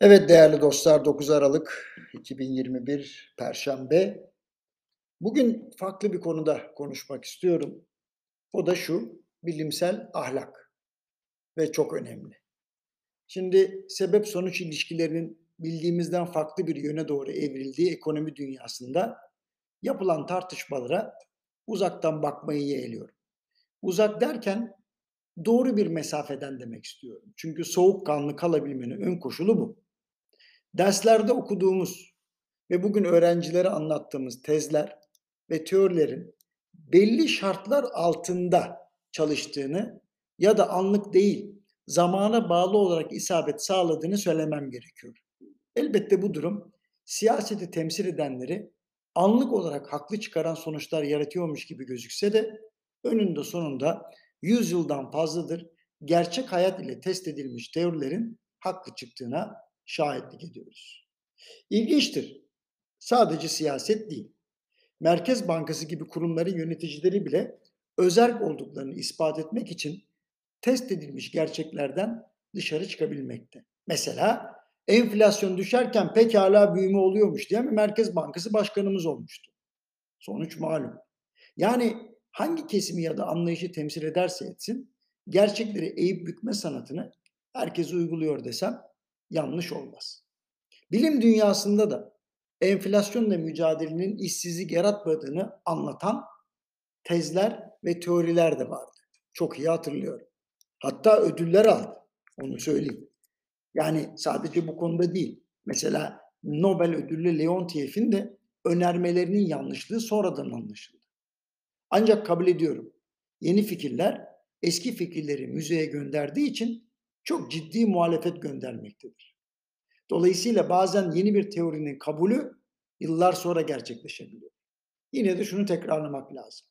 Evet değerli dostlar 9 Aralık 2021 Perşembe. Bugün farklı bir konuda konuşmak istiyorum. O da şu bilimsel ahlak ve çok önemli. Şimdi sebep sonuç ilişkilerinin bildiğimizden farklı bir yöne doğru evrildiği ekonomi dünyasında yapılan tartışmalara uzaktan bakmayı yeğliyorum. Uzak derken doğru bir mesafeden demek istiyorum. Çünkü soğukkanlı kalabilmenin ön koşulu bu. Derslerde okuduğumuz ve bugün öğrencilere anlattığımız tezler ve teorilerin belli şartlar altında çalıştığını ya da anlık değil, zamana bağlı olarak isabet sağladığını söylemem gerekiyor. Elbette bu durum siyaseti temsil edenleri anlık olarak haklı çıkaran sonuçlar yaratıyormuş gibi gözükse de önünde sonunda 100 yıldan fazladır gerçek hayat ile test edilmiş teorilerin haklı çıktığına şahitlik ediyoruz. İlginçtir. Sadece siyaset değil. Merkez Bankası gibi kurumların yöneticileri bile özerk olduklarını ispat etmek için test edilmiş gerçeklerden dışarı çıkabilmekte. Mesela enflasyon düşerken pekala büyüme oluyormuş diye mi Merkez Bankası başkanımız olmuştu. Sonuç malum. Yani hangi kesimi ya da anlayışı temsil ederse etsin gerçekleri eğip bükme sanatını herkes uyguluyor desem yanlış olmaz. Bilim dünyasında da enflasyonla mücadelenin işsizlik yaratmadığını anlatan tezler ve teoriler de vardı. Çok iyi hatırlıyorum. Hatta ödüller aldı. Onu söyleyeyim. Yani sadece bu konuda değil. Mesela Nobel ödüllü Leontief'in de önermelerinin yanlışlığı sonradan anlaşıldı. Ancak kabul ediyorum. Yeni fikirler eski fikirleri müzeye gönderdiği için çok ciddi muhalefet göndermektedir. Dolayısıyla bazen yeni bir teorinin kabulü yıllar sonra gerçekleşebiliyor. Yine de şunu tekrarlamak lazım.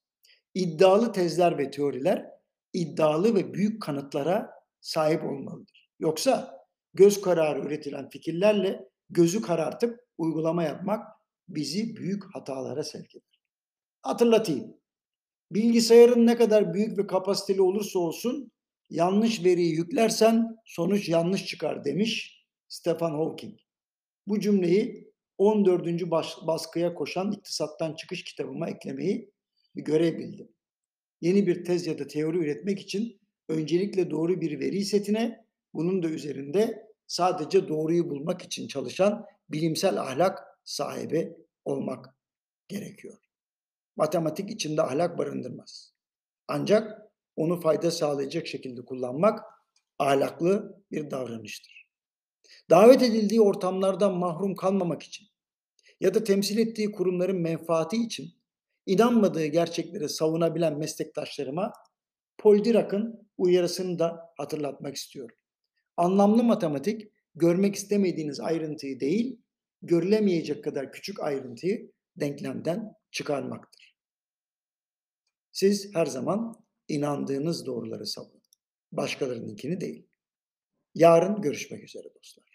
İddialı tezler ve teoriler iddialı ve büyük kanıtlara sahip olmalıdır. Yoksa göz kararı üretilen fikirlerle gözü karartıp uygulama yapmak bizi büyük hatalara sevk eder. Hatırlatayım. Bilgisayarın ne kadar büyük ve kapasiteli olursa olsun yanlış veriyi yüklersen sonuç yanlış çıkar demiş Stephen Hawking. Bu cümleyi 14. baskıya koşan iktisattan çıkış kitabıma eklemeyi bir görev. Yeni bir tez ya da teori üretmek için öncelikle doğru bir veri setine, bunun da üzerinde sadece doğruyu bulmak için çalışan bilimsel ahlak sahibi olmak gerekiyor. Matematik içinde ahlak barındırmaz. Ancak onu fayda sağlayacak şekilde kullanmak ahlaklı bir davranıştır. Davet edildiği ortamlardan mahrum kalmamak için ya da temsil ettiği kurumların menfaati için inanmadığı gerçekleri savunabilen meslektaşlarıma Paul Dirac'ın uyarısını da hatırlatmak istiyorum. Anlamlı matematik görmek istemediğiniz ayrıntıyı değil, görülemeyecek kadar küçük ayrıntıyı denklemden çıkarmaktır. Siz her zaman inandığınız doğruları savunun. Başkalarınınkini değil. Yarın görüşmek üzere dostlar.